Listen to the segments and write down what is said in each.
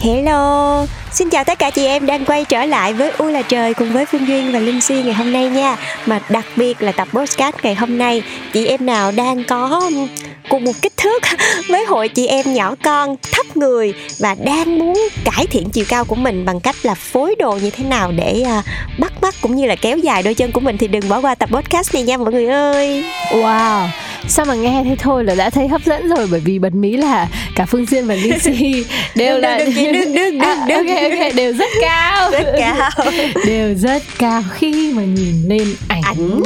Hello, xin chào tất cả chị em đang quay trở lại với U là trời cùng với Phương Duyên và Linh Si ngày hôm nay nha. Mà đặc biệt là tập podcast ngày hôm nay Chị em nào đang có cùng một kích thước với hội chị em nhỏ con thấp người và đang muốn cải thiện chiều cao của mình bằng cách là phối đồ như thế nào để uh, bắt mắt cũng như là kéo dài đôi chân của mình thì đừng bỏ qua tập podcast này nha mọi người ơi. Wow, sao mà nghe thế thôi là đã thấy hấp dẫn rồi bởi vì bật mí là cả Phương Duyên và Linh Si đều là Đừng, đừng, đừng, đừng, À, ok ok đều rất cao. Rất cao. Đều rất cao khi mà nhìn lên ảnh, Ảnh.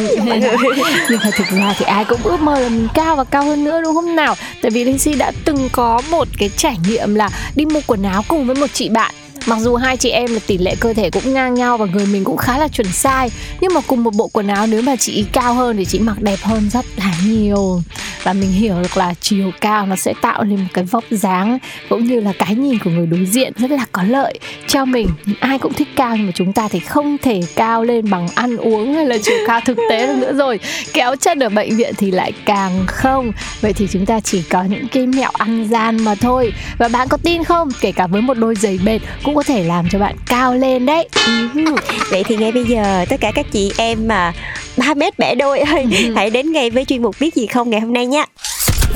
nhưng mà thực ra thì ai cũng ước mơ là mình cao và cao hơn nữa đúng không nào? Tại vì Linh Si đã từng có một cái trải nghiệm là đi mua quần áo cùng với một chị bạn Mặc dù hai chị em là tỷ lệ cơ thể cũng ngang nhau và người mình cũng khá là chuẩn sai, Nhưng mà cùng một bộ quần áo nếu mà chị cao hơn thì chị mặc đẹp hơn rất là nhiều. Và mình hiểu được là chiều cao nó sẽ tạo nên một cái vóc dáng Cũng như là cái nhìn của người đối diện rất là có lợi cho mình. Ai cũng thích cao nhưng mà chúng ta thì không thể cao lên bằng ăn uống hay là chiều cao thực tế được nữa rồi. Kéo chân ở bệnh viện thì lại càng không. Vậy thì chúng ta chỉ có những cái mẹo ăn gian mà thôi. Và bạn có tin không? Kể cả với một đôi giày bệt cũng có thể làm cho bạn cao lên đấy. Ừm, Vậy thì ngay bây giờ tất cả các chị em mà 3 mét bẻ đôi ơi Hãy đến ngay với chuyên mục biết gì không ngày hôm nay nha.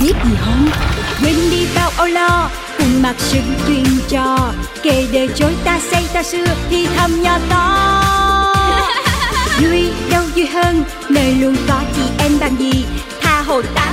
Biết gì không? Quên đi bao âu lo cùng mặc sự chuyện trò. Kể đời chối ta xây ta xưa thì thầm nhỏ to. Vui đâu vui hơn nơi luôn có chị em bằng gì? Tha hồ tám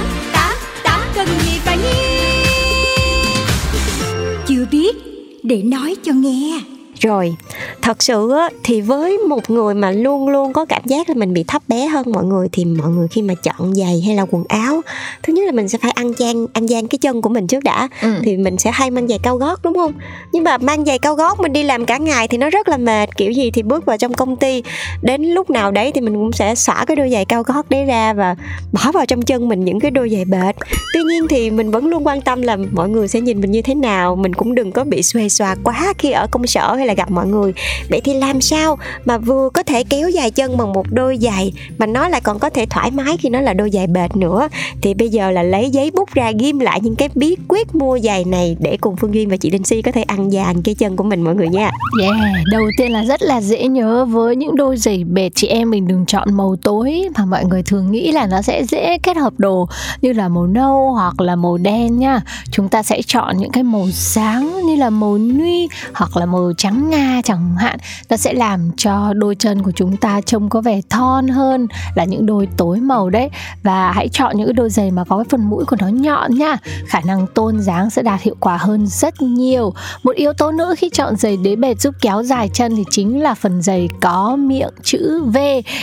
để nói cho nghe. Rồi, thật sự á, thì với một người mà luôn luôn có cảm giác là mình bị thấp bé hơn mọi người thì mọi người khi mà chọn giày hay là quần áo thứ nhất là mình sẽ phải ăn gian ăn gian cái chân của mình trước đã Ừ. thì mình sẽ hay mang giày cao gót đúng không? Nhưng mà mang giày cao gót mình đi làm cả ngày thì nó rất là mệt kiểu gì thì bước vào trong công ty đến lúc nào đấy thì mình cũng sẽ xả cái đôi giày cao gót đấy ra và bỏ vào trong chân mình những cái đôi giày bệt. Tuy nhiên thì mình vẫn luôn quan tâm là mọi người sẽ nhìn mình như thế nào mình cũng đừng có bị xuề xòa quá khi ở công sở hay là gặp mọi người vậy thì làm sao mà vừa có thể kéo dài chân bằng một đôi giày mà nó lại còn có thể thoải mái khi nó là đôi giày bệt nữa? Thì bây giờ là lấy giấy bút ra ghim lại những cái bí quyết mua giày này để cùng Phương Duyên và chị Linh Si có thể ăn dàn cái chân của mình mọi người nha. Yeah, đầu tiên là rất là dễ nhớ với những đôi giày bệt. Chị em mình đừng chọn màu tối mà mọi người thường nghĩ là nó sẽ dễ kết hợp đồ như là màu nâu hoặc là màu đen nha. Chúng ta sẽ chọn những cái màu sáng như là màu nuy hoặc là màu trắng nga chẳng hạn. Nó sẽ làm cho đôi chân của chúng ta trông có vẻ thon hơn là những đôi tối màu đấy. Và hãy chọn những đôi giày mà có cái phần mũi của nó nhọn nha. Khả năng tôn dáng sẽ đạt hiệu quả hơn rất nhiều. Một yếu tố nữa khi chọn giày đế bệt giúp kéo dài chân thì chính là phần giày có miệng chữ V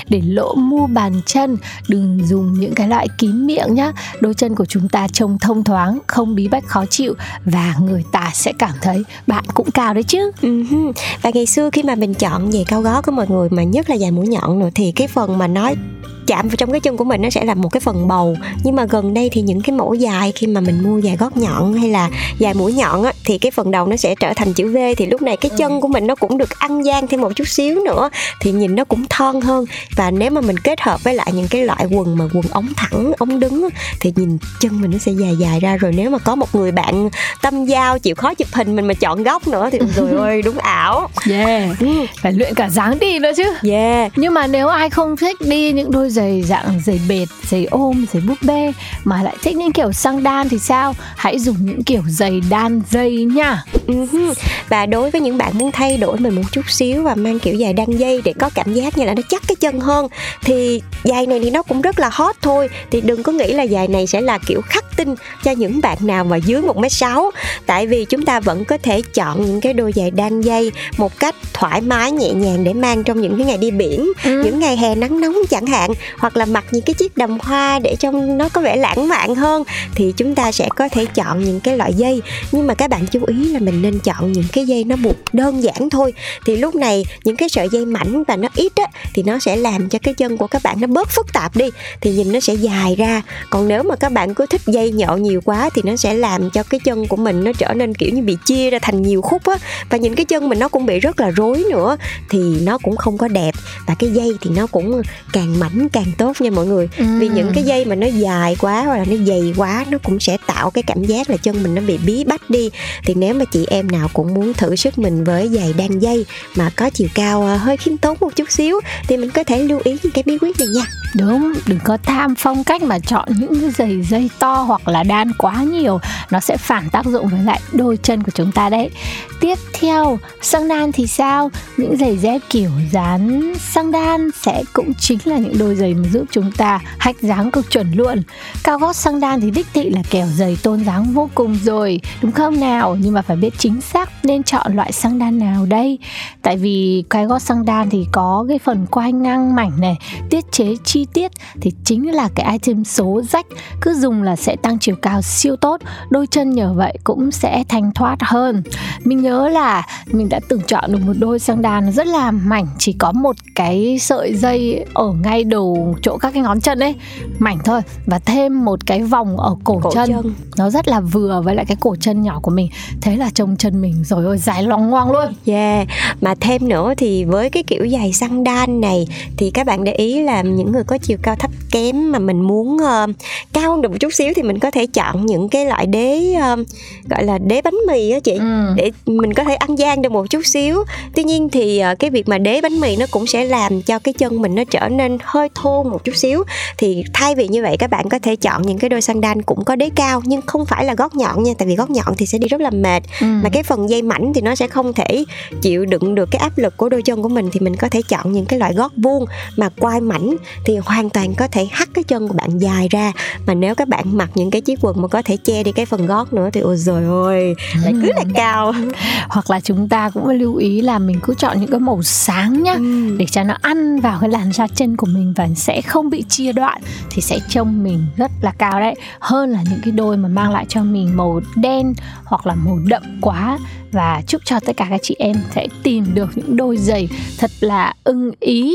để lỗ mu bàn chân. Đừng dùng những cái loại kín miệng nhá. Đôi chân của chúng ta trông thông thoáng, không bí bách khó chịu và người ta sẽ cảm thấy bạn cũng cao đấy chứ. Ừ và ngày xưa khi mà mình chọn giày cao gót của mọi người mà nhất là giày mũi nhọn nữa, thì cái phần mà nói chạm vào trong cái chân của mình nó sẽ là một cái phần bầu. Nhưng mà gần đây thì những cái mẫu dài khi mà mình mua giày gót nhọn hay là giày mũi nhọn á, thì cái phần đầu nó sẽ trở thành chữ V. Thì lúc này cái chân của mình nó cũng được ăn gian thêm một chút xíu nữa thì nhìn nó cũng thon hơn. Và nếu mà mình kết hợp với lại những cái loại quần mà quần ống thẳng ống đứng thì nhìn chân mình nó sẽ dài dài ra. Rồi nếu mà có một người bạn tâm giao chịu khó chụp hình mình mà chọn góc nữa thì rồi ơi đúng ảo. Yeah, Ừ, phải luyện cả dáng đi nữa chứ. yeah. Nhưng mà nếu ai không thích đi những đôi giày dạng giày bệt, giày ôm, giày búp bê mà lại thích những kiểu xăng đan thì sao? Hãy dùng những kiểu giày đan dây nha. Ừm, và đối với những bạn muốn thay đổi mình một chút xíu và mang kiểu giày đăng dây để có cảm giác như là nó chắc cái chân hơn thì giày này thì nó cũng rất là hot thôi thì đừng có nghĩ là giày này sẽ là kiểu khắc tinh cho những bạn nào mà dưới một m sáu tại vì chúng ta vẫn có thể chọn những cái đôi giày đan dây một cách thoải mái nhẹ nhàng để mang trong những cái ngày đi biển Ừ. những ngày hè nắng nóng chẳng hạn hoặc là mặc những cái chiếc đầm hoa để trông nó có vẻ lãng mạn hơn, thì chúng ta sẽ có thể chọn những cái loại dây. Nhưng mà các bạn chú ý là mình nên chọn những cái dây nó buộc đơn giản thôi. Thì lúc này những cái sợi dây mảnh và nó ít á, thì nó sẽ làm cho cái chân của các bạn nó bớt phức tạp đi, thì nhìn nó sẽ dài ra. Còn nếu mà các bạn cứ thích dây nhọn nhiều quá thì nó sẽ làm cho cái chân của mình nó trở nên kiểu như bị chia ra thành nhiều khúc á. Và nhìn cái chân mình nó cũng bị rất là rối nữa, thì nó cũng không có đẹp. Và cái dây thì nó cũng càng mảnh càng tốt nha mọi người. Ừ. vì những cái dây mà nó dài quá hoặc là nó dày quá nó cũng sẽ tạo cái cảm giác là chân mình nó bị bí bách đi. Thì nếu mà chị em nào cũng muốn thử sức mình với giày đan dây mà có chiều cao ờ, hơi khiêm tốn một chút xíu thì mình có thể lưu ý những cái bí quyết này nha. Đúng đừng có tham phong cách mà chọn những cái giày dây to hoặc là đan quá nhiều. Nó sẽ phản tác dụng với lại đôi chân của chúng ta đấy. Tiếp theo xăng đan thì sao? Những giày dép kiểu dán xăng đan sẽ cũng chính là những đôi giày mà giúp chúng ta hách dáng cực chuẩn luôn. Cao gót xăng đan thì đích thị là kẻo giày tôn dáng vô cùng rồi, đúng không nào? Nhưng mà phải biết chính xác nên chọn loại xăng đan nào đây. Tại vì cái gót xăng đan thì có cái phần quai ngang mảnh này, tiết chế chi tiết thì chính là cái item số rách. Cứ dùng là sẽ tăng chiều cao siêu tốt, đôi chân nhờ vậy cũng sẽ thanh thoát hơn. Mình nhớ là mình đã từng chọn được một đôi xăng đan rất là mảnh, chỉ có một cái sợi dây ở ngay đầu chỗ các cái ngón chân ấy mảnh thôi. Và thêm một cái vòng ở cổ, cổ chân. chân. Nó rất là vừa với lại cái cổ chân nhỏ của mình. Thế là trông chân mình rồi ôi dài loang ngoang luôn. Yeah. Mà thêm nữa thì với cái kiểu giày xăng đan này thì các bạn để ý là những người có chiều cao thấp kém mà mình muốn uh, cao hơn được một chút xíu thì mình có thể chọn những cái loại đế uh, gọi là đế bánh mì á chị. Ừ. để mình có thể ăn gian được một chút xíu. Tuy nhiên thì uh, cái việc mà đế bánh mì nó cũng sẽ làm cho cái chân mình nó trở nên hơi thô một chút xíu thì thay vì như vậy các bạn có thể chọn những cái đôi sandal cũng có đế cao nhưng không phải là gót nhọn nha tại vì gót nhọn thì sẽ đi rất là mệt ừ. mà cái phần dây mảnh thì nó sẽ không thể chịu đựng được cái áp lực của đôi chân của mình thì mình có thể chọn những cái loại gót vuông mà quai mảnh thì hoàn toàn có thể hắt cái chân của bạn dài ra mà nếu các bạn mặc những cái chiếc quần mà có thể che đi cái phần gót nữa thì ôi rồi ôi lại cứ là cao hoặc là chúng ta cũng lưu ý là mình cứ chọn những cái màu sáng nhá ừ. để cho nó ăn vào cái làn da chân của mình và sẽ không bị chia đoạn thì sẽ trông mình rất là cao đấy. Hơn là những cái đôi mà mang lại cho mình màu đen hoặc là màu đậm quá. Và chúc cho tất cả các chị em sẽ tìm được những đôi giày thật là ưng ý.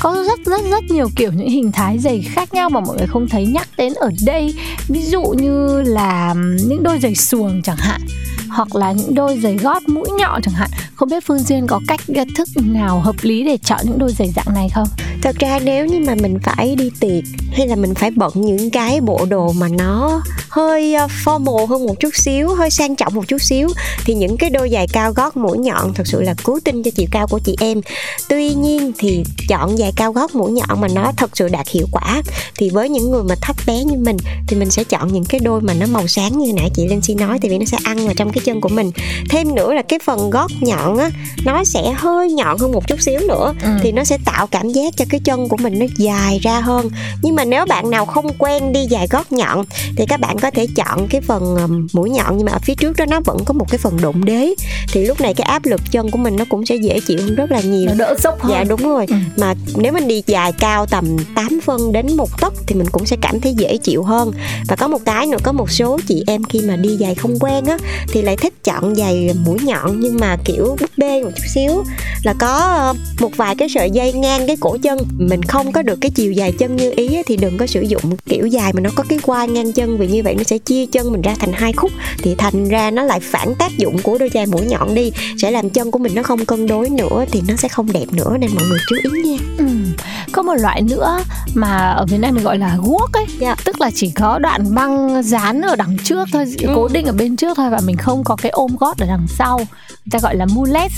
Có rất rất rất nhiều kiểu những hình thái giày khác nhau mà mọi người không thấy nhắc đến ở đây. Ví dụ như là những đôi giày xuồng chẳng hạn, hoặc là những đôi giày gót mũi nhọn chẳng hạn. Không biết phương duyên có cách thức nào hợp lý để chọn những đôi giày dạng này không? Thật ra nếu như mà mình phải đi tiệc hay là mình phải bận những cái bộ đồ mà nó hơi ờ, formal hơn một chút xíu hơi sang trọng một chút xíu thì những cái đôi giày cao gót mũi nhọn thật sự là cứu tinh cho chiều cao của chị em tuy nhiên thì chọn giày cao gót mũi nhọn mà nó thật sự đạt hiệu quả thì với những người mà thấp bé như mình thì mình sẽ chọn những cái đôi mà nó màu sáng như nãy chị Linh Si nói tại vì nó sẽ ăn vào trong cái chân của mình thêm nữa là cái phần gót nhọn á nó sẽ hơi nhọn hơn một chút xíu nữa ừ. thì nó sẽ tạo cảm giác cho cái chân của mình nó dài ra hơn. Nhưng mà nếu bạn nào không quen đi dài gót nhọn thì các bạn có thể chọn cái phần mũi nhọn nhưng mà ở phía trước đó nó vẫn có một cái phần đụng đế. Thì lúc này cái áp lực chân của mình nó cũng sẽ dễ chịu hơn rất là nhiều. Nó đỡ sốc hơn. dạ đúng rồi. Ừ. mà nếu mình đi dài cao tầm 8 phân đến một tấc thì mình cũng sẽ cảm thấy dễ chịu hơn. Và có một cái nữa có một số chị em khi mà đi dài không quen á thì lại thích chọn giày mũi nhọn nhưng mà kiểu búp bê một chút xíu. Là có một vài cái sợi dây ngang cái cổ chân mình không có được cái chiều dài chân như ý thì đừng có sử dụng kiểu dài mà nó có cái quai ngang chân, vì như vậy nó sẽ chia chân mình ra thành hai khúc thì thành ra nó lại phản tác dụng của đôi giày mũi nhọn đi, sẽ làm chân của mình nó không cân đối nữa thì nó sẽ không đẹp nữa, nên mọi người chú ý nha ừ có một loại nữa mà ở Việt Nam mình gọi là guốc ấy yeah. tức là chỉ có đoạn băng dán ở đằng trước thôi ừ. cố định ở bên trước thôi và mình không có cái ôm gót ở đằng sau người ta gọi là mulet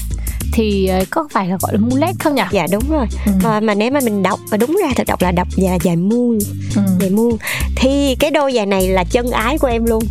thì ờ, có phải là gọi là mulet không nhỉ? Dạ đúng rồi. Ừ. Mà, mà nếu mà mình đọc và đúng ra thật đọc là đọc là dài muôn, ừ. dài muôn thì cái đôi giày này là chân ái của em luôn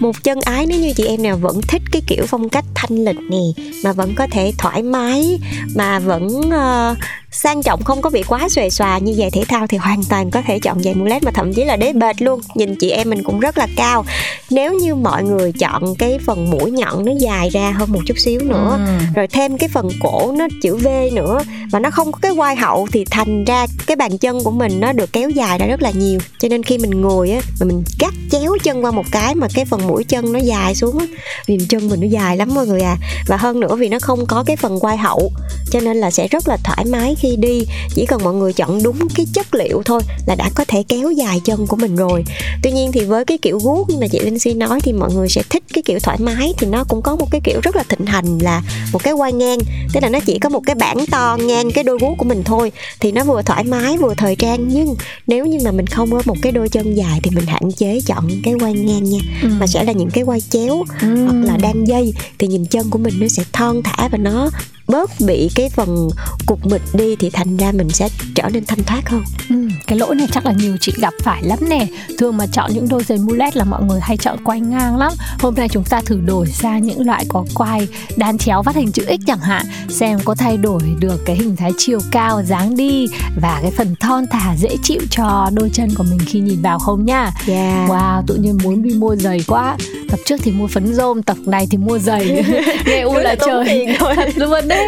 một chân ái nếu như chị em nào vẫn thích cái kiểu phong cách thanh lịch nè mà vẫn có thể thoải mái mà vẫn uh, sang trọng không có bị quá xuề xòa như giày thể thao thì hoàn toàn có thể chọn giày mulet mà thậm chí là đế bệt luôn. Nhìn chị em mình cũng rất là cao. Nếu như mọi người chọn cái phần mũi nhọn nó dài ra hơn một chút xíu nữa Ừ. rồi thêm cái phần cổ nó chữ V nữa và nó không có cái quai hậu thì thành ra cái bàn chân của mình nó được kéo dài ra rất là nhiều. Cho nên khi mình ngồi á mà mình gắt chéo chân qua một cái mà cái phần mũi chân nó dài xuống á vì chân mình nó dài lắm mọi người à. Và hơn nữa vì nó không có cái phần quai hậu cho nên là sẽ rất là thoải mái khi đi. Chỉ cần mọi người chọn đúng cái chất liệu thôi là đã có thể kéo dài chân của mình rồi. Tuy nhiên thì với cái kiểu guốc như mà chị Linh Si nói thì mọi người sẽ thích cái kiểu thoải mái thì nó cũng có một cái kiểu rất là thịnh hành là một cái quai ngang. Tức là nó chỉ có một cái bảng to ngang cái đôi guốc của mình thôi thì nó vừa thoải mái vừa thời trang. Nhưng nếu như mà mình không có một cái đôi chân dài thì mình hạn chế chọn cái quai ngang nha Ừ. mà sẽ là những cái quai chéo Ừ. hoặc là đan dây. Thì nhìn chân của mình nó sẽ thon thả và nó bớt bị cái phần cục mịch đi thì thành ra mình sẽ trở nên thanh thoát hơn. Ừ, cái lỗi này chắc là nhiều chị gặp phải lắm nè. Thường mà chọn những đôi giày mulet là mọi người hay chọn quai ngang lắm. Hôm nay chúng ta thử đổi ra những loại có quai đan chéo vắt hình chữ X chẳng hạn Xem có thay đổi được cái hình thái chiều cao, dáng đi Và cái phần thon thả dễ chịu cho đôi chân của mình khi nhìn vào không nha. Yeah. Wow, tự nhiên muốn đi mua giày quá. Tập trước thì mua phấn rôm, tập này thì mua giày. Nghe u là trời. Thật luôn đấy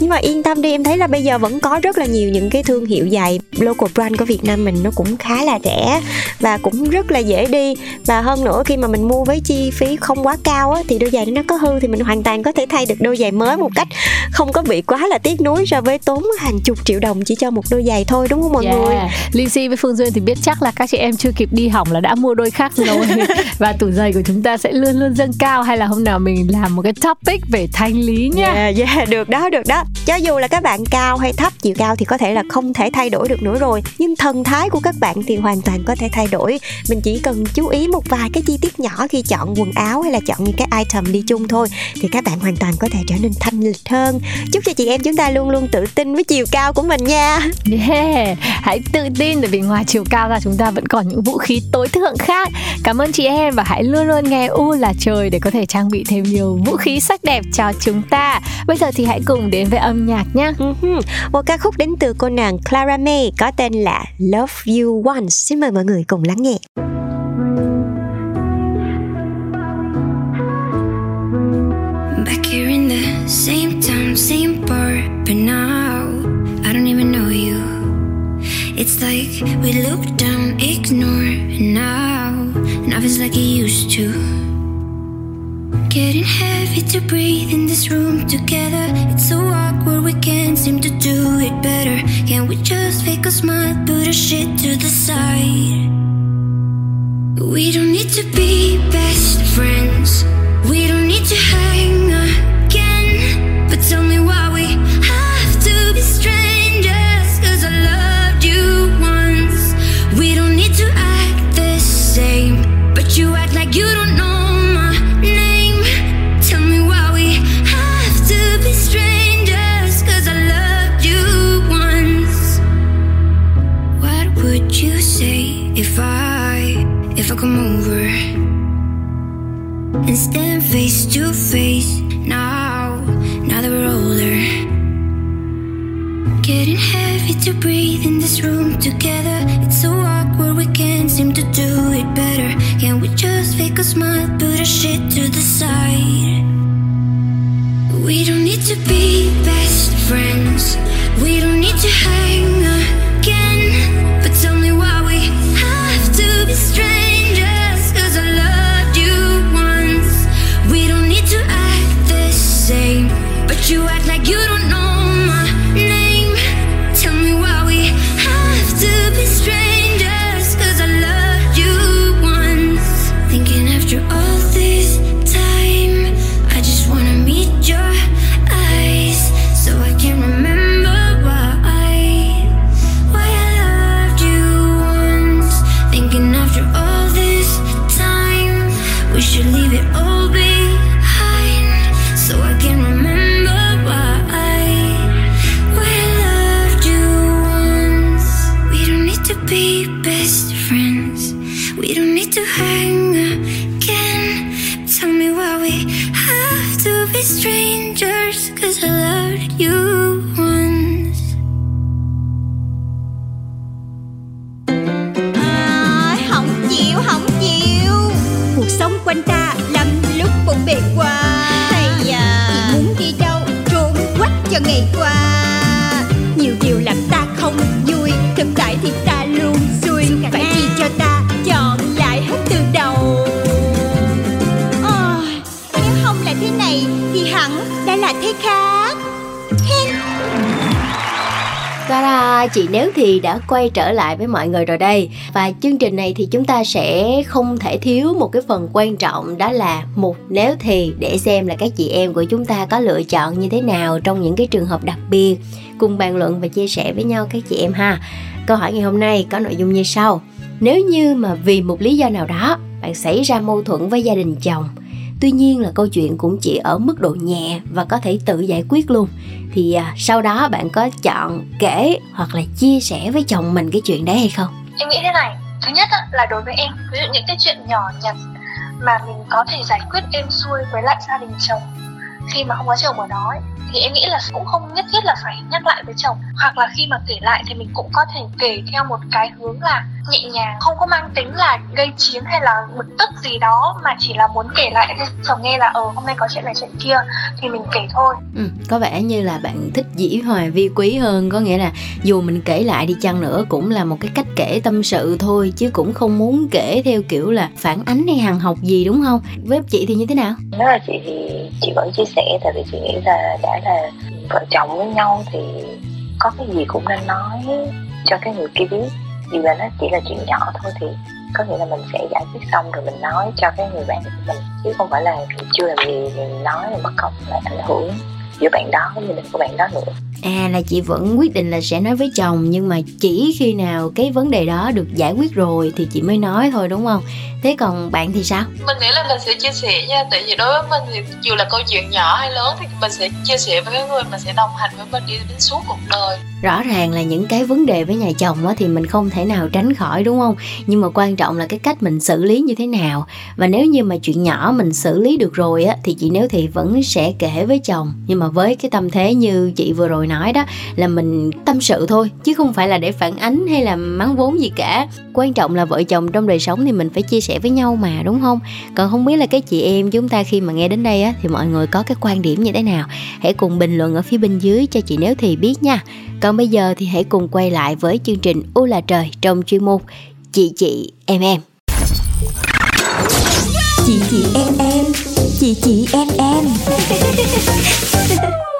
nhưng mà yên tâm đi em thấy là bây giờ vẫn có rất là nhiều những cái thương hiệu giày local brand của Việt Nam mình nó cũng khá là rẻ và cũng rất là dễ đi. Và hơn nữa khi mà mình mua với chi phí không quá cao á, thì đôi giày nó có hư thì mình hoàn toàn có thể thay được đôi giày mới một cách không có bị quá là tiếc nuối so với tốn hàng chục triệu đồng chỉ cho một đôi giày thôi đúng không mọi người? Yeah. Linh Si với Phương Duyên thì biết chắc là các chị em chưa kịp đi hỏng là đã mua đôi khác rồi. Và tủ giày của chúng ta sẽ luôn luôn dâng cao hay là hôm nào mình làm một cái topic về thanh lý nha. Yeah, yeah, được được đó, được đó. Cho dù là các bạn cao hay thấp, chiều cao thì có thể là không thể thay đổi được nữa rồi, nhưng thần thái của các bạn thì hoàn toàn có thể thay đổi. Mình chỉ cần chú ý một vài cái chi tiết nhỏ khi chọn quần áo hay là chọn những cái item đi chung thôi thì các bạn hoàn toàn có thể trở nên thanh lịch hơn. Chúc cho chị em chúng ta luôn luôn tự tin với chiều cao của mình nha. Yeah. Hãy tự tin bởi vì ngoài chiều cao ra chúng ta vẫn còn những vũ khí tối thượng khác. Cảm ơn chị em và hãy luôn luôn nghe U là trời để có thể trang bị thêm nhiều vũ khí sắc đẹp cho chúng ta. Bây giờ thì hãy cùng đến với âm nhạc nhé. Mhm. Một ca khúc đến từ cô nàng Clara May có tên là Love You Once. Xin mời mọi người cùng lắng nghe. Back here in the same town, same bar, but now I don't even know you. It's like we look down, ignore, and now nothing's like it used to. Getting heavy to breathe in this room together. It's so awkward, we can't seem to do it better. Can we just fake a smile, put our shit to the side? We don't need to be best friends. We don't need to hang our shit to the side? We don't need to be không chịu, không chịu. Cuộc sống quanh ta lắm lúc bộn bề quá. Thầy à, chị muốn đi đâu trốn quách cho ngày qua. Ta-da, chị Nếu thì đã quay trở lại với mọi người rồi đây. Và chương trình này thì chúng ta sẽ không thể thiếu một cái phần quan trọng Đó là một Nếu thì để xem là các chị em của chúng ta có lựa chọn như thế nào Trong những cái trường hợp đặc biệt Cùng bàn luận và chia sẻ với nhau các chị em ha. Câu hỏi ngày hôm nay có nội dung như sau. Nếu như mà vì một lý do nào đó Bạn xảy ra mâu thuẫn với gia đình chồng Tuy nhiên là câu chuyện cũng chỉ ở mức độ nhẹ và có thể tự giải quyết luôn. Thì à, sau đó bạn có chọn kể hoặc là chia sẻ với chồng mình cái chuyện đấy hay không? Em nghĩ thế này, thứ nhất là đối với em, ví dụ những cái chuyện nhỏ nhặt mà mình có thể giải quyết êm xuôi với lại gia đình chồng khi mà không có chồng ở đó ấy, thì em nghĩ là cũng không nhất thiết là phải nhắc lại với chồng. Hoặc là khi mà kể lại thì mình cũng có thể kể theo một cái hướng là nhẹ nhàng không có mang tính là gây chiến hay là bực tức gì đó mà chỉ là muốn kể lại cho chồng nghe là ờ hôm nay có chuyện này chuyện kia thì mình kể thôi. Ừ, có vẻ như là bạn thích dĩ hòa vi quý hơn. Có nghĩa là dù mình kể lại đi chăng nữa cũng là một cái cách kể tâm sự thôi chứ cũng không muốn kể theo kiểu là phản ánh hay hằng học gì đúng không? Với chị thì như thế nào? Nếu là chị thì chị vẫn chia sẻ tại vì chị nghĩ là đã là vợ chồng với nhau thì có cái gì cũng nên nói cho cái người kia biết. Dù là nó chỉ là chuyện nhỏ thôi thì có nghĩa là mình sẽ giải quyết xong rồi mình nói cho cái người bạn của mình, chứ không phải là chưa làm gì mình nói mà mất công, lại ảnh hưởng giữa bạn đó với gia đình của bạn đó nữa. À là chị vẫn quyết định là sẽ nói với chồng, nhưng mà chỉ khi nào cái vấn đề đó được giải quyết rồi thì chị mới nói thôi, đúng không? Thế còn bạn thì sao? Mình nghĩ là mình sẽ chia sẻ nha tại vì đối với mình thì dù là câu chuyện nhỏ hay lớn thì mình sẽ chia sẻ với người mà sẽ đồng hành với mình đi đến suốt cuộc đời. Rõ ràng là những cái vấn đề với nhà chồng á thì mình không thể nào tránh khỏi đúng không? Nhưng mà quan trọng là cái cách mình xử lý như thế nào. Và nếu như mà chuyện nhỏ mình xử lý được rồi á thì chị nếu thì vẫn sẽ kể với chồng. Nhưng mà với cái tâm thế như chị vừa rồi nói đó là mình tâm sự thôi chứ không phải là để phản ánh hay là mắng vốn gì cả. Quan trọng là vợ chồng trong đời sống thì mình phải chia sẻ với nhau mà đúng không? Còn không biết là các chị em chúng ta khi mà nghe đến đây á thì mọi người có cái quan điểm như thế nào? Hãy cùng bình luận ở phía bên dưới cho chị nếu thì biết nha. Còn bây giờ thì hãy cùng quay lại với chương trình U là trời trong chuyên mục Chị chị em em. Chị chị em em Chị chị em em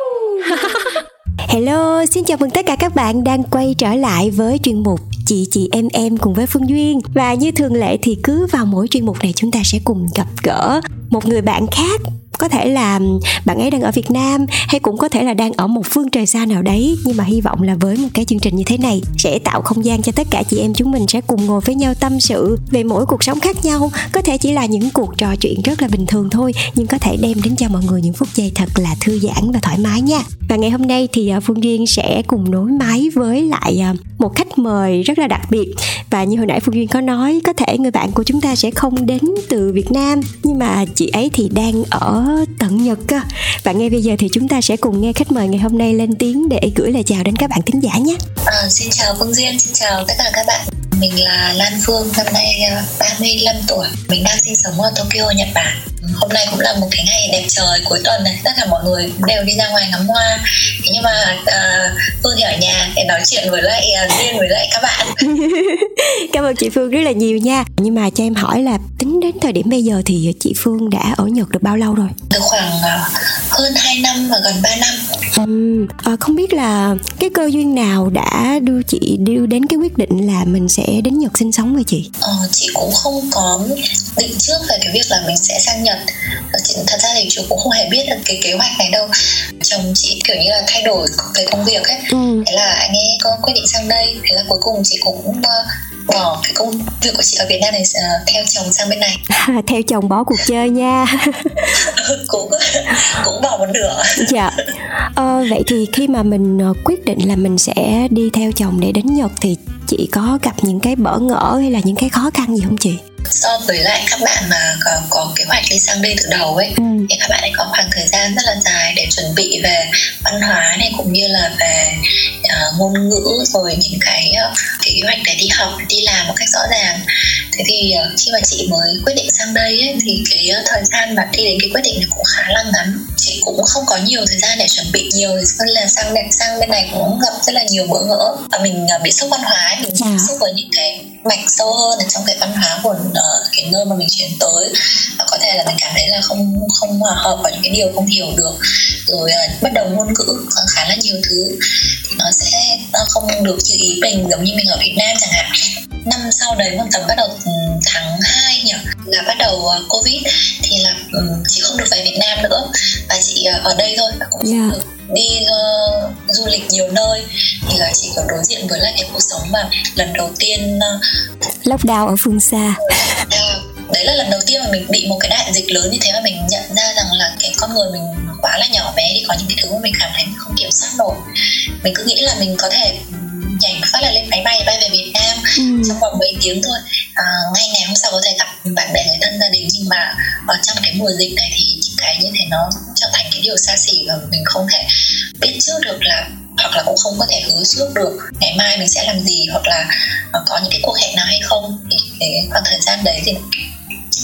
Hello, xin chào mừng tất cả các bạn đang quay trở lại với chuyên mục Chị chị em em cùng với Phương Duyên. Và như thường lệ thì cứ vào mỗi chuyên mục này chúng ta sẽ cùng gặp gỡ một người bạn khác có thể là bạn ấy đang ở Việt Nam hay cũng có thể là đang ở một phương trời xa nào đấy. Nhưng mà hy vọng là với một cái chương trình như thế này sẽ tạo không gian cho tất cả chị em chúng mình sẽ cùng ngồi với nhau tâm sự về mỗi cuộc sống khác nhau. Có thể chỉ là những cuộc trò chuyện rất là bình thường thôi, nhưng có thể đem đến cho mọi người những phút giây thật là thư giãn và thoải mái nha. Và ngày hôm nay thì ờ, Phương Duyên sẽ cùng nối máy với lại ờ, một khách mời rất là đặc biệt. Và như hồi nãy Phương Duyên có nói, có thể người bạn của chúng ta sẽ không đến từ Việt Nam, nhưng mà chị ấy thì đang ở tận Nhật cơ và ngay bây giờ thì chúng ta sẽ cùng nghe khách mời ngày hôm nay lên tiếng để gửi lời chào đến các bạn thính giả nhé. À, xin chào Phương Duyên, xin chào tất cả các bạn. Mình là Lan Phương, năm nay à, 35 tuổi. Mình đang sinh sống ở Tokyo, Nhật Bản. Hôm nay cũng là một cái ngày đẹp trời cuối tuần này. Tất cả mọi người đều đi ra ngoài ngắm hoa. Thế nhưng mà à, Phương thì ở nhà để nói chuyện với lại à, Duyên với lại các bạn. Cảm ơn chị Phương rất là nhiều nha. Nhưng mà cho em hỏi là tính đến thời điểm bây giờ thì chị Phương đã ở Nhật được bao lâu rồi? Từ khoảng à, hơn 2 năm và gần 3 năm. Ừm, à, không biết là cái cơ duyên nào đã đưa chị đưa đến cái quyết định là mình sẽ đến Nhật sinh sống với chị? Ờ, chị cũng không có định trước về cái việc là mình sẽ sang Nhật. Thật ra thì chị cũng không hề biết được cái kế hoạch này đâu. Chồng chị kiểu như là thay đổi cái công việc ấy. Ừ. Thế là anh ấy có quyết định sang đây. Thế là cuối cùng chị cũng ờ, bỏ cái công việc của chị ở Việt Nam này ờ, theo chồng sang bên này. Theo chồng bỏ cuộc chơi nha. Cũng cũng bỏ một nửa. Dạ. Ờ, vậy thì khi mà mình ờ, quyết định là mình sẽ đi theo chồng để đến Nhật thì chị có gặp những cái bỡ ngỡ hay là những cái khó khăn gì không chị? So với lại các bạn mà có, có kế hoạch đi sang đây từ đầu ấy ừ. thì các bạn ấy có khoảng thời gian rất là dài để chuẩn bị về văn hóa này cũng như là về uh, ngôn ngữ rồi những cái uh, kế hoạch để đi học đi làm một cách rõ ràng thế thì uh, khi mà chị mới quyết định sang đây ấy, thì cái uh, thời gian mà đi đến cái quyết định này cũng khá là ngắn chị cũng không có nhiều thời gian để chuẩn bị nhiều nên là sang sang bên này cũng gặp rất là nhiều bỡ ngỡ và mình uh, bị sốc văn hóa ấy, mình Dạ. tiếp xúc với những cái mạch sâu hơn ở trong cái văn hóa của uh, cái nơi mà mình chuyển tới. Và có thể là mình cảm thấy là không không hòa hợp vào những cái điều không hiểu được. Rồi uh, bắt đầu ngôn ngữ còn khá là nhiều thứ. Thì nó sẽ nó không được như ý mình giống như mình ở Việt Nam chẳng hạn. Năm sau đấy khoảng tầm bắt đầu ừ, tháng 2 nhỉ là bắt đầu uh, Covid thì là um, chị không được về Việt Nam nữa. Và chị ở đây thôi và cũng Dạ. không được đi uh, du lịch nhiều nơi thì là chị kiểu đối diện với lại cái cuộc sống mà lần đầu tiên uh, lockdown ở phương xa. À, đấy là lần đầu tiên mà mình bị một cái đại dịch lớn như thế và mình nhận ra rằng là cái con người mình quá là nhỏ bé thì có những cái thứ mà mình cảm thấy mình không kiểm soát nổi. Mình cứ nghĩ là mình có thể nhảy phát là lên máy bay bay về Việt Nam ừ. trong vòng mấy tiếng thôi. À, ngay ngày hôm sau có thể gặp bạn bè người thân gia đình. Nhưng mà ở trong cái mùa dịch này thì những cái như thế nó trở thành cái điều xa xỉ và mình không thể biết trước được là hoặc là cũng không có thể hứa trước được ngày mai mình sẽ làm gì hoặc là ờ, có những cái cuộc hẹn nào hay không. Thì cái khoảng thời gian đấy thì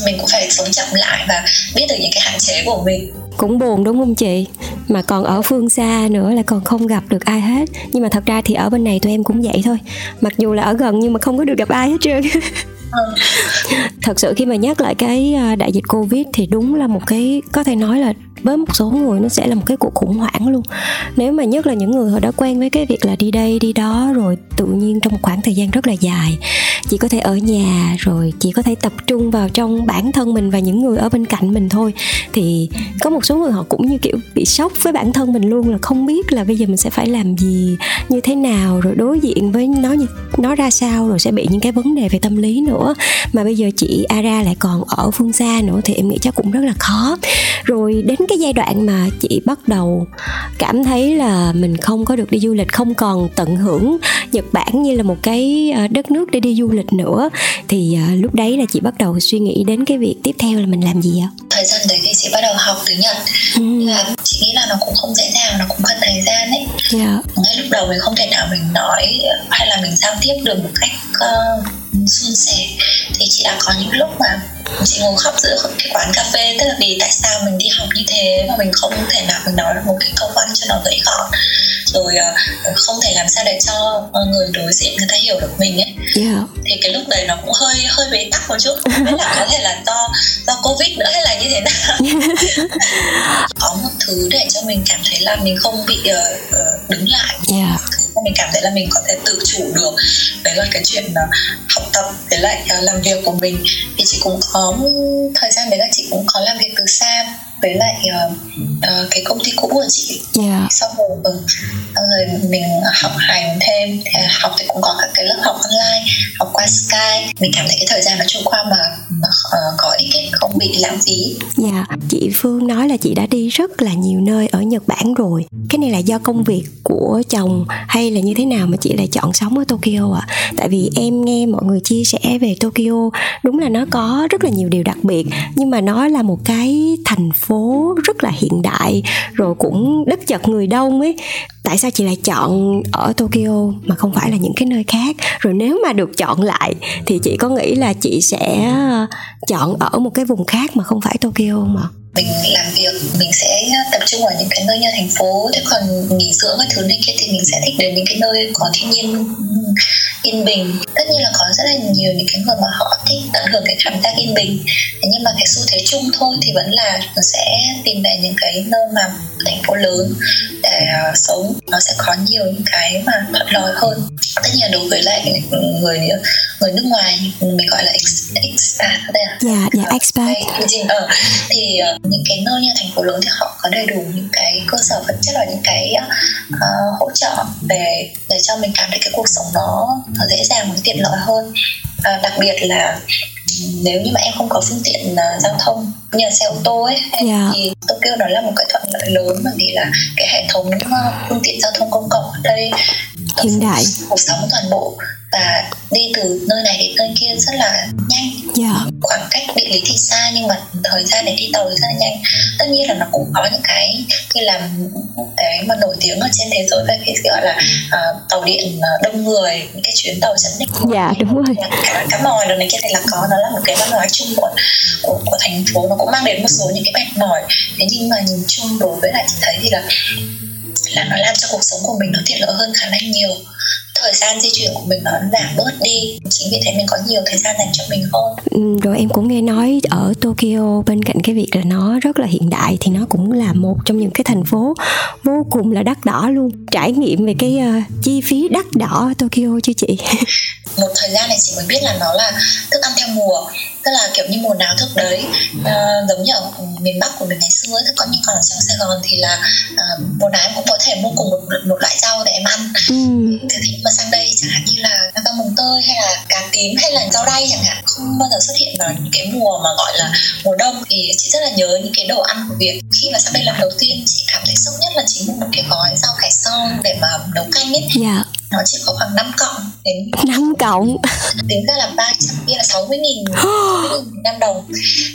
mình cũng phải sống chậm lại và biết được những cái hạn chế của mình cũng buồn đúng không chị? Mà còn ở phương xa nữa là còn không gặp được ai hết. Nhưng mà thật ra thì ở bên này tụi em cũng vậy thôi. Mặc dù là ở gần nhưng mà không có được gặp ai hết trơn. Ừ. thật sự khi mà nhắc lại cái à, đại dịch covid thì đúng là một cái có thể nói là với một số người nó sẽ là một cái cuộc khủng hoảng luôn. Nếu mà nhất là những người họ đã quen với cái việc là đi đây, đi đó rồi tự nhiên trong một khoảng thời gian rất là dài, chỉ có thể ở nhà rồi chỉ có thể tập trung vào trong bản thân mình và những người ở bên cạnh mình thôi, thì có một số người họ cũng như kiểu bị sốc với bản thân mình luôn là không biết là bây giờ mình sẽ phải làm gì, như thế nào, rồi đối diện với nó như, nó ra sao, rồi sẽ bị những cái vấn đề về tâm lý nữa. Mà bây giờ chị Ara lại còn ở phương xa nữa thì em nghĩ chắc cũng rất là khó. Rồi đến cái giai đoạn mà chị bắt đầu cảm thấy là mình không có được đi du lịch không còn tận hưởng Nhật Bản như là một cái ờ, đất nước để đi du lịch nữa thì ờ, lúc đấy là chị bắt đầu suy nghĩ đến cái việc tiếp theo là mình làm gì ạ? thời gian đấy thì chị bắt đầu học tiếng Nhật Ừ, là chị nghĩ là nó cũng không dễ dàng nó cũng cần thời gian ấy. Dạ, ngay lúc đầu mình không thể nào mình nói hay là mình giao tiếp được một cách uh, suôn sẻ. Thì chị đã có những lúc mà chị ngồi khóc giữa cái quán cà phê tức là vì tại sao mình đi học như thế mà mình không thể nào mình nói được một cái câu văn cho nó dễ gọn. Rồi uh, không thể làm sao để cho người đối diện người ta hiểu được mình ấy. Dạ, thì cái lúc đấy nó cũng hơi hơi bế tắc một chút. Không biết là có thể là do do covid nữa hay là như thế nào. Có một thứ để cho mình cảm thấy là mình không bị uh, đứng lại. Dạ, mình cảm thấy là mình có thể tự chủ được đấy là cái chuyện uh, học tập với lại uh, làm việc của mình. Thì chị cũng có thời gian đấy là chị cũng có làm việc từ xa với lại uh, uh, cái công ty cũ của chị dạ, xong rồi, ừ, xong rồi mình học hành thêm thì học thì cũng có các cái lớp học online học qua Skype mình cảm thấy cái thời gian nó trôi qua mà, mà uh, có ích ấy, không bị lãng phí dạ. Chị Phương nói là chị đã đi rất là nhiều nơi ở Nhật Bản rồi. Cái này là do công việc của chồng hay là như thế nào mà chị lại chọn sống ở Tokyo ạ? Tại vì em nghe mọi người chia sẻ về Tokyo, đúng là nó có rất là nhiều điều đặc biệt, nhưng mà nó là một cái thành phố rất là hiện đại, rồi cũng đất chật người đông ấy. Tại sao chị lại chọn ở Tokyo mà không phải là những cái nơi khác? Rồi nếu mà được chọn lại thì chị có nghĩ là chị sẽ ờ, chọn ở một cái vùng khác mà không phải Tokyo mà mình làm việc mình sẽ tập trung ở những cái nơi như thành phố thế còn nghỉ dưỡng cái thứ này kia thì mình sẽ thích đến những cái nơi có thiên nhiên yên bình. Tất nhiên là có rất là nhiều những cái người mà họ thích tận hưởng cái cảm giác yên bình. Thế nhưng mà cái xu thế chung thôi thì vẫn là sẽ tìm về những cái nơi mà thành phố lớn để uh, sống. Nó sẽ có nhiều những cái mà thuận lợi hơn. Tất nhiên đối với lại người người nước ngoài mình gọi là ex, expat đây à? dạ dạ expat. Ờ, thì uh, những cái nơi như thành phố lớn thì họ có đầy đủ những cái cơ sở vật chất và những cái uh, hỗ trợ về để cho mình cảm thấy cái cuộc sống nó, nó dễ dàng và tiện lợi hơn uh, đặc biệt là nếu như mà em không có phương tiện uh, giao thông như là xe ô tô ấy Yeah. thì Tokyo nó là một cái thuận lợi lớn bởi vì là cái hệ thống uh, phương tiện giao thông công cộng ở đây hiện đại cuộc sống toàn bộ và đi từ nơi này đến nơi kia rất là nhanh. Dạ. Khoảng cách địa lý thì xa nhưng mà thời gian để đi tàu thì rất là nhanh. Tất nhiên là nó cũng có những cái như là cái mà nổi tiếng ở trên thế giới về cái gọi là uh, tàu điện đông người những cái chuyến tàu chặn đích dạ đúng rồi. cả cá mòi đồ này kia thì là có nó là một cái văn hóa chung của, của của thành phố. Nó cũng mang đến một số những cái mệt mỏi thế nhưng mà nhìn chung đối với lại chị thấy thì là là nó làm cho cuộc sống của mình nó tiện lợi hơn khá là nhiều thời gian di chuyển của mình nó giảm bớt đi. Chính vì thế mình có nhiều thời gian dành cho mình hơn. Ừ, rồi em cũng nghe nói ở Tokyo bên cạnh cái việc là nó rất là hiện đại thì nó cũng là một trong những cái thành phố vô cùng là đắt đỏ luôn. Trải nghiệm về cái uh, chi phí đắt đỏ ở Tokyo chứ chị? một thời gian này chị mới biết là nó là thức ăn theo mùa tức là kiểu như mùa nào thức đấy. Uh, giống như ở miền bắc của mình ngày xưa ấy, còn như còn ở trong sài gòn thì là uh, mùa nào em cũng có thể mua cùng một, một loại rau để em ăn. Ừ. thế thì mà sang đây chẳng hạn như là rau mùng tơi hay là cà tím hay là rau đay chẳng hạn không bao giờ xuất hiện vào những cái mùa mà gọi là mùa đông. Thì chị rất là nhớ những cái đồ ăn của việt. Khi mà sang đây lần đầu tiên chị cảm thấy sốc nhất là chị mua một cái gói rau cải son để mà nấu canh ấy. Yeah nó chỉ có khoảng 5 cộng đến 5 cộng? tính ra là 300 kia là 60 nghìn 60 nghìn đồng.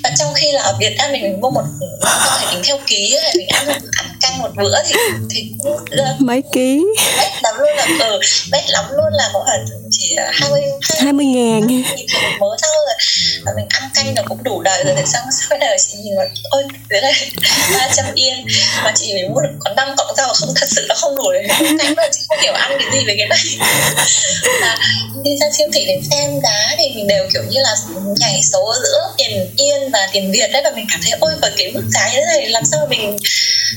Và trong khi là ở Việt Nam mình, mình mua một có thể tính theo ký hay mình ăn ăn canh một bữa thì thì cũng mấy ký? Bét lắm luôn là ừ bét lắm luôn là có phải chỉ 20 20 ngàn. mớ rau rồi. Và mình ăn canh nó cũng đủ đời rồi thì xong sau cái đời chị nhìn mà ôi thế này 300 yên. Mà chị mới mua được có 5 cộng rau không thật sự nó không đủ để canh mà chị không hiểu ăn cái gì về cái là đi ra siêu thị để xem giá thì mình đều kiểu như là nhảy số giữa tiền yên và tiền việt đấy và mình cảm thấy ôi với cái mức giá như thế này làm sao mình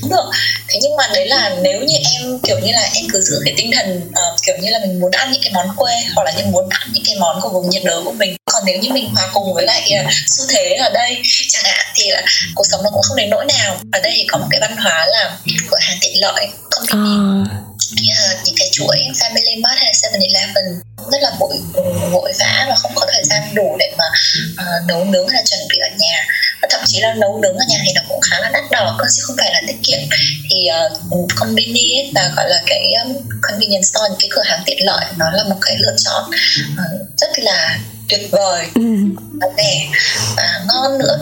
được? Thế nhưng mà đấy là nếu như em kiểu như là em cứ giữ cái tinh thần uh, kiểu như là mình muốn ăn những cái món quê hoặc là những muốn ăn những cái món của vùng nhiệt đới của mình. Còn nếu như mình hòa cùng với lại uh, xu thế ở đây chẳng hạn thì là cuộc sống nó cũng không đến nỗi nào. Ở đây thì có một cái văn hóa là cửa hàng tiện lợi không bị uh như là những cái chuỗi Family Mart hay 7-Eleven rất là vội vội vã và không có thời gian đủ để mà uh, nấu nướng hay là chuẩn bị ở nhà. Và thậm chí là nấu nướng ở nhà thì nó cũng khá là đắt đỏ cơ chứ không phải là tiết kiệm. Thì uh, combini ấy, là gọi là cái um, convenience store những cái cửa hàng tiện lợi nó là một cái lựa chọn uh, rất là tuyệt vời ừ. rẻ. Và ngon nữa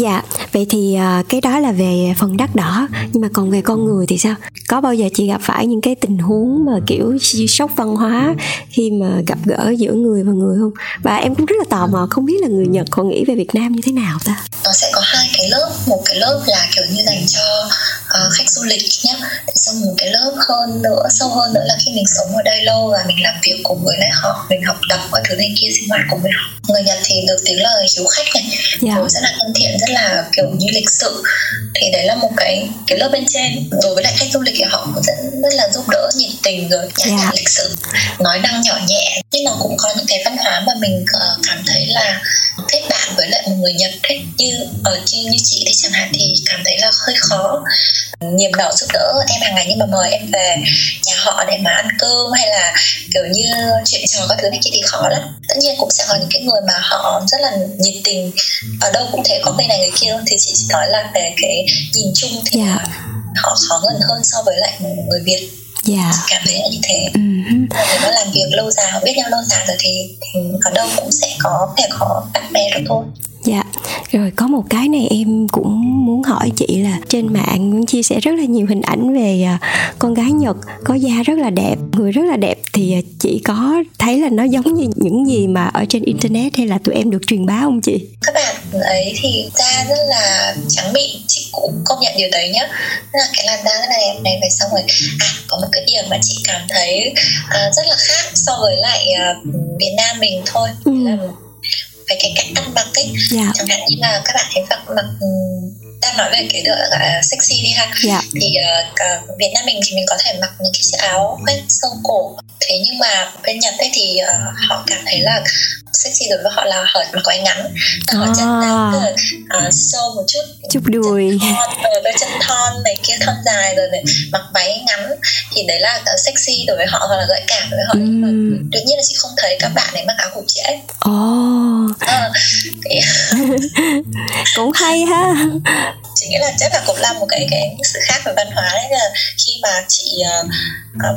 Dạ, vậy thì uh, cái đó là về phần đắt đỏ Nhưng mà còn về con người thì sao? Có bao giờ chị gặp phải những cái tình huống mà kiểu sốc văn hóa Khi mà gặp gỡ giữa người và người không? Và em cũng rất là tò mò không biết là người Nhật họ nghĩ về Việt Nam như thế nào ta? Nó sẽ có hai cái lớp Một cái lớp là kiểu như dành cho uh, khách du lịch nhé Thì xong một cái lớp hơn nữa, sâu hơn nữa là khi mình sống ở đây lâu Và mình làm việc cùng với lại họ Mình học tập các thứ này kia sinh hoạt cùng với họ Người Nhật thì được tiếng là hiếu khách này yeah. Dạ. rất là thân thiện, rất là kiểu như lịch sự thì đấy là một cái cái lớp bên trên đối với lại khách du lịch thì họ cũng rất, rất là giúp đỡ nhiệt tình rồi nhã yeah. Dạ. lịch sự nói năng nhỏ nhẹ nhưng nó cũng có những cái văn hóa mà mình ờ, cảm thấy là kết bạn với lại một người Nhật ấy, như ở như, như chị thì chẳng hạn thì cảm thấy là hơi khó niềm nở giúp đỡ em hàng ngày nhưng mà mời em về nhà họ để mà ăn cơm hay là kiểu như chuyện trò các thứ này kia thì khó lắm tất nhiên cũng sẽ có những cái người mà họ rất là nhiệt tình ở đâu cũng thể có người này người kia thì chị chỉ nói là về cái nhìn chung thì yeah. Dạ. họ khó gần hơn so với lại người Việt dạ cảm thấy là như thế uh-huh. nếu mà làm việc lâu dài biết nhau lâu dài rồi thì, thì ở đâu cũng sẽ có thể có bạn bè rồi thôi Dạ, rồi có một cái này em cũng muốn hỏi chị là trên mạng cũng chia sẻ rất là nhiều hình ảnh về à, con gái Nhật có da rất là đẹp, người rất là đẹp thì à, chị có thấy là nó giống như những gì mà ở trên internet hay là tụi em được truyền bá không chị? Các bạn ấy thì da rất là trắng mịn, chị cũng công nhận điều đấy nhá. Là cái làn da rất là đẹp này về xong rồi à có một cái điểm mà chị cảm thấy uh, rất là khác so với lại uh, Việt Nam mình thôi. Ừ. Là về cái cách ăn mặc ấy yeah. Dạ. chẳng hạn như là các bạn thấy mặc mặc đang nói về cái gọi là sexy đi ha yeah. Dạ. thì uh, Việt Nam mình thì mình có thể mặc những cái chiếc áo khoét sâu cổ thế nhưng mà bên Nhật ấy thì uh, họ cảm thấy là sexy đối với họ là hở mặc váy ngắn là họ chân ra uh, sâu một chút chút đùi chân thon, chân thon này kia thon dài rồi này mặc váy ngắn thì đấy là sexy đối với họ hoặc là gợi cảm đối với họ mm. nhưng mà tuy nhiên là chị không thấy các bạn ấy mặc áo cục trễ oh. Thì... cũng hay ha. Chị nghĩ là chắc là cũng là một cái cái sự khác về văn hóa đấy là khi mà chị uh,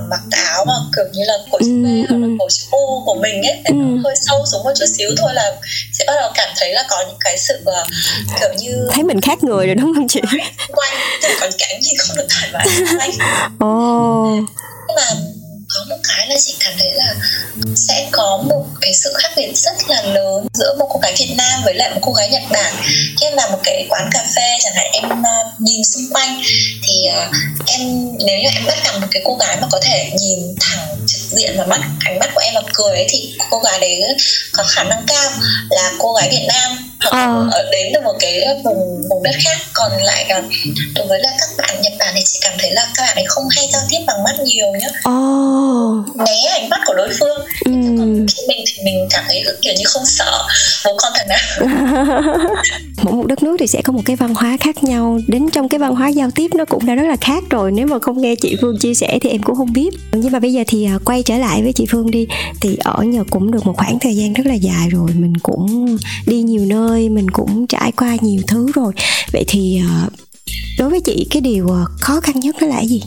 mặc áo mà kiểu như là cổ chữ V Ừ, hoặc là ừ. cổ chữ U của mình ấy Ừ. nó hơi sâu xuống một chút xíu thôi là sẽ bắt đầu cảm thấy là có những cái sự uh, kiểu như thấy mình khác người rồi đúng không chị? Quanh thì còn cánh thì không được thoải mái quanh. Ồ. Nhưng mà có một cái là chị cảm thấy là sẽ có một cái sự khác biệt rất là lớn giữa một cô gái Việt Nam với lại một cô gái Nhật Bản. Khi em vào một cái quán cà phê chẳng hạn em uh, nhìn xung quanh thì uh, em nếu như em bắt gặp một cái cô gái mà có thể nhìn thẳng trực diện vào mắt ánh mắt của em và cười ấy, thì cô gái đấy có khả năng cao là cô gái Việt Nam Ờ. đến từ một cái vùng vùng đất khác. Còn lại uh, đối với là các bạn Nhật Bản thì chị cảm thấy là các bạn ấy không hay giao tiếp bằng mắt nhiều nhá. Ồ né ánh mắt của đối phương. Ừ. mình thì mình cảm thấy kiểu như không sợ. Bố con thằng nào mỗi một đất nước thì sẽ có một cái văn hóa khác nhau. Đến trong cái văn hóa giao tiếp nó cũng đã rất là khác rồi. Nếu mà không nghe chị phương chia sẻ thì em cũng không biết. Nhưng mà bây giờ thì à, quay trở lại với chị phương đi. Thì ở nhật cũng được một khoảng thời gian rất là dài rồi. Mình cũng đi nhiều nơi mình cũng trải qua nhiều thứ rồi. Vậy thì à, đối với chị cái điều à, khó khăn nhất đó là cái gì?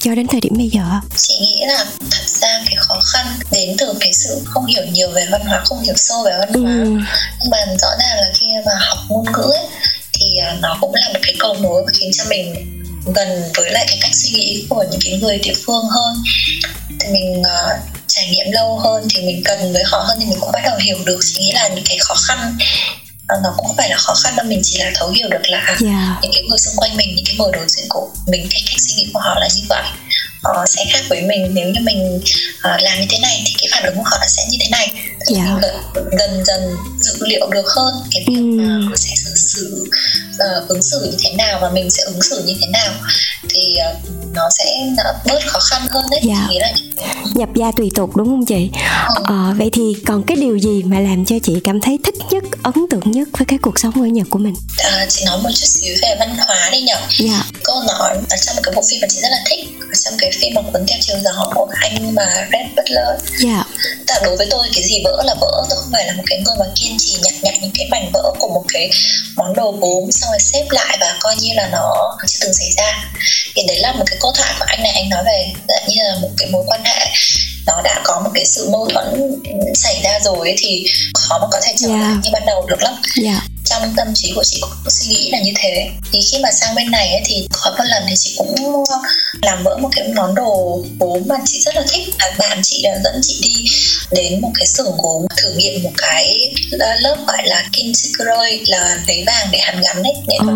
Cho đến thời điểm bây giờ chị nghĩ là thật ra cái khó khăn đến từ cái sự không hiểu nhiều về văn hóa không hiểu sâu về văn hóa. Ừ. nhưng mà rõ ràng là khi mà học ngôn ngữ ấy, thì à, nó cũng là một cái cầu nối mà khiến cho mình gần với lại cái cách suy nghĩ của những cái người địa phương hơn. Thì mình à, trải nghiệm lâu hơn thì mình cần với họ hơn thì mình cũng bắt đầu hiểu được. Chị nghĩ là những cái khó khăn nó cũng không phải là khó khăn đâu mình chỉ là thấu hiểu được là dạ. những cái người xung quanh mình những cái người đối diện của mình cái cách suy nghĩ của họ là như vậy. Họ sẽ khác với mình. Nếu như mình uh, làm như thế này thì cái phản ứng của họ là sẽ như thế này thì Dạ. mình gần, dần dần dự liệu được hơn cái việc Ừ. mà sẽ xử xử uh, ứng xử như thế nào và mình sẽ ứng xử như thế nào thì uh, nó sẽ uh, bớt khó khăn hơn đấy Dạ. Nghĩ là nhập gia tùy tục đúng không chị Ừ. ờ, vậy thì còn cái điều gì mà làm cho chị cảm thấy thích nhất ấn tượng nhất với cái cuộc sống ở nhật của mình À, chị nói một chút xíu về văn hóa đi nhở dạ câu nói ở trong cái bộ phim mà chị rất là thích ở trong cái phim mà cuốn theo chiều gió của anh mà Red Butler dạ là đối với tôi cái gì vỡ là vỡ tôi không phải là một cái người mà kiên trì nhặt nhặt những cái mảnh vỡ của một cái món đồ gốm xong rồi xếp lại và coi như là nó chưa từng xảy ra. Thì đấy là một cái câu thoại của anh này anh nói về dạng như là một cái mối quan hệ nó đã có một cái sự mâu thuẫn xảy ra rồi ấy, thì khó mà có thể trở Yeah. lại như ban đầu được lắm. Dạ trong tâm trí của chị cũng suy nghĩ là như thế. Thì khi mà sang bên này ấy, thì có một lần thì chị cũng làm vỡ một cái món đồ gốm mà chị rất là thích. Là bạn chị đã dẫn chị đi đến một cái xưởng gốm thử nghiệm một cái lớp gọi là kinsekuroi là lấy vàng để hàn gắn đấy nghệ thuật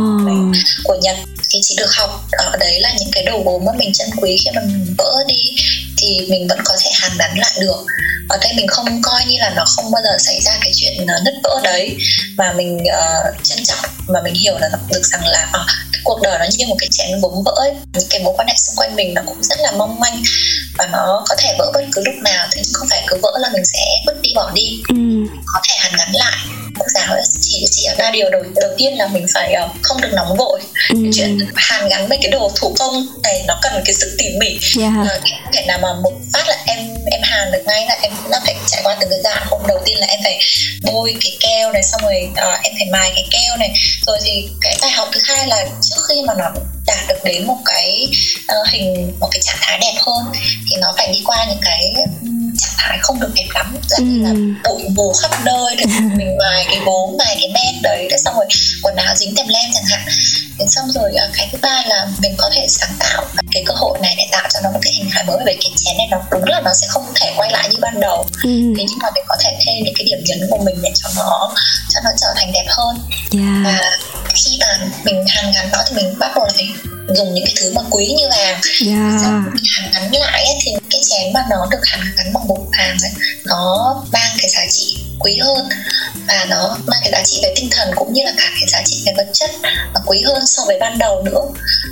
của Nhật. Thì chị được học ở đấy là những cái đồ gốm mà mình trân quý khi mà mình vỡ đi thì mình vẫn có thể hàn gắn lại được ở đây mình không coi như là nó không bao giờ xảy ra cái chuyện ờ, nứt vỡ đấy mà mình uh, trân trọng mà mình hiểu là được rằng là ờ, cái cuộc đời nó như một cái chén gốm vỡ ấy. những cái mối quan hệ xung quanh mình nó cũng rất là mong manh và nó có thể vỡ bất cứ lúc nào thế nhưng không phải cứ vỡ là mình sẽ vứt đi bỏ đi ừ. có thể hàn gắn lại cô giáo chỉ ở ba điều đầu đầu tiên là mình phải ờ, không được nóng vội. Ừ. cái chuyện hàn gắn với cái đồ thủ công này nó cần cái sự tỉ mỉ. Ờ, không thể nào mà một phát là em em hàn được ngay là em là phải trải qua từng cái dạng hôm đầu tiên là em phải bôi cái keo này xong rồi ờ, em phải mài cái keo này. Rồi thì cái bài học thứ hai là trước khi mà nó đạt được đến một cái ờ, hình một cái trạng thái đẹp hơn thì nó phải đi qua những cái ừm, trạng thái không được đẹp lắm. Dạng như là Ừ. bụi mù khắp nơi. Để mình mài cái gốm mài cái men đấy. Để xong rồi quần áo dính tèm lem chẳng hạn đến xong rồi ờ, cái thứ ba là mình có thể sáng tạo cái cơ hội này để tạo cho nó một cái hình hài mới. Về cái chén này nó đúng là nó sẽ không thể quay lại như ban đầu. Ừ. thế nhưng mà mình có thể thêm những cái điểm nhấn của mình để cho nó cho nó trở thành đẹp hơn. Dạ. Và khi mà mình hàn gắn nó thì mình bắt đầu phải dùng những cái thứ mà quý như vàng. Dạ. Xong mình hàn gắn lại ấy, thì cái chén mà nó được hàn gắn bằng bột vàng ấy nó mang cái giá trị quý hơn. Và nó mang cái giá trị về tinh thần cũng như là cả cái giá trị về vật chất quý hơn so với ban đầu nữa.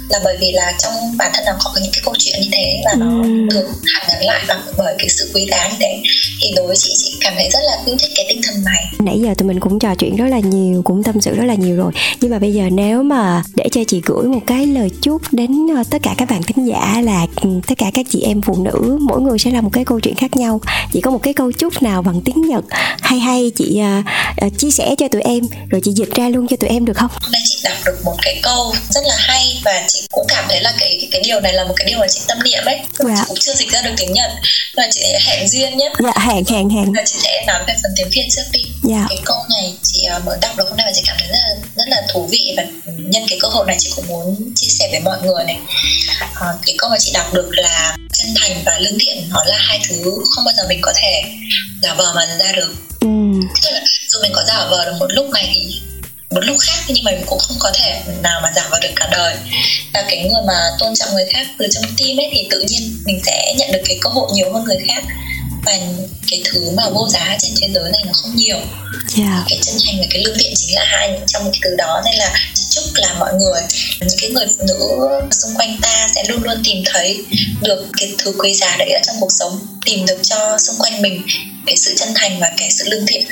Là bởi vì là trong bản thân nó có những cái câu chuyện như thế và nó Ừm. được hàn gắn lại bằng bởi cái sự quý giá như thế. Thì đối với chị chị cảm thấy rất là yêu thích cái tinh thần này. Nãy giờ tụi mình cũng trò chuyện rất là nhiều cũng tâm sự rất là nhiều rồi. Nhưng mà bây giờ nếu mà để cho chị gửi một cái lời chút đến uh, tất cả các bạn thính giả là um, tất cả các chị em phụ nữ mỗi người sẽ là một cái câu chuyện khác nhau. Chị có một cái câu chúc nào bằng tiếng nhật hay hay chị uh, uh, chia sẻ cho tụi em rồi chị dịch ra luôn cho tụi em được không? Hôm nay chị đọc được một cái câu rất là hay và chị cũng cảm thấy là cái cái, cái điều này là một cái điều mà chị tâm niệm ấy. Dạ. chị cũng chưa dịch ra được tiếng nhật và chị hẹn duyên nhé. Dạ hàng hàng hàng và chị sẽ nói về phần tiếng việt trước đi. Dạ. Cái câu này chị ờ, mới đọc được hôm nay và chị cảm thấy rất là rất là thú vị và nhân cái cơ hội này chị cũng muốn chia sẻ với mọi người này. Ờ, cái câu mà chị đọc được là chân thành và lương thiện nó là hai thứ không bao giờ mình có thể giả vờ mà ra được. Ừ. tức là dù mình có giả vờ được một lúc này thì một lúc khác nhưng mà mình cũng không có thể nào mà giả vờ được cả đời. Là cái người mà tôn trọng người khác từ trong tim ấy thì tự nhiên mình sẽ nhận được cái cơ hội nhiều hơn người khác. Và cái thứ mà vô giá trên thế giới này nó không nhiều. Dạ. Cái chân thành và cái lương thiện chính là hai trong cái từ đó nên là chị chúc là mọi người những cái người phụ nữ xung quanh ta sẽ luôn luôn tìm thấy được cái thứ quý giá đấy ở trong cuộc sống tìm được cho xung quanh mình cái sự chân thành và cái sự lương thiện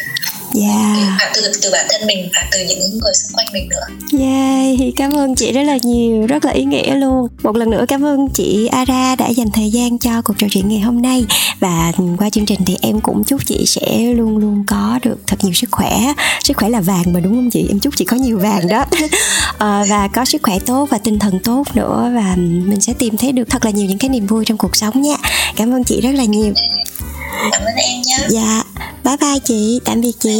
dạ cả từ từ bản thân mình và từ những người xung quanh mình nữa Yay, cảm ơn chị rất là nhiều, rất là ý nghĩa luôn. Một lần nữa cảm ơn chị Ara đã dành thời gian cho cuộc trò chuyện ngày hôm nay và qua chương trình thì em cũng chúc chị sẽ luôn luôn có được thật nhiều sức khỏe. Sức khỏe là vàng mà đúng không chị? Em chúc chị có nhiều vàng đó. Ờ, và có sức khỏe tốt và tinh thần tốt nữa và mình sẽ tìm thấy được thật là nhiều những cái niềm vui trong cuộc sống nha. Cảm ơn chị rất là nhiều. cảm ơn em nhé Dạ, bye bye chị, tạm biệt chị.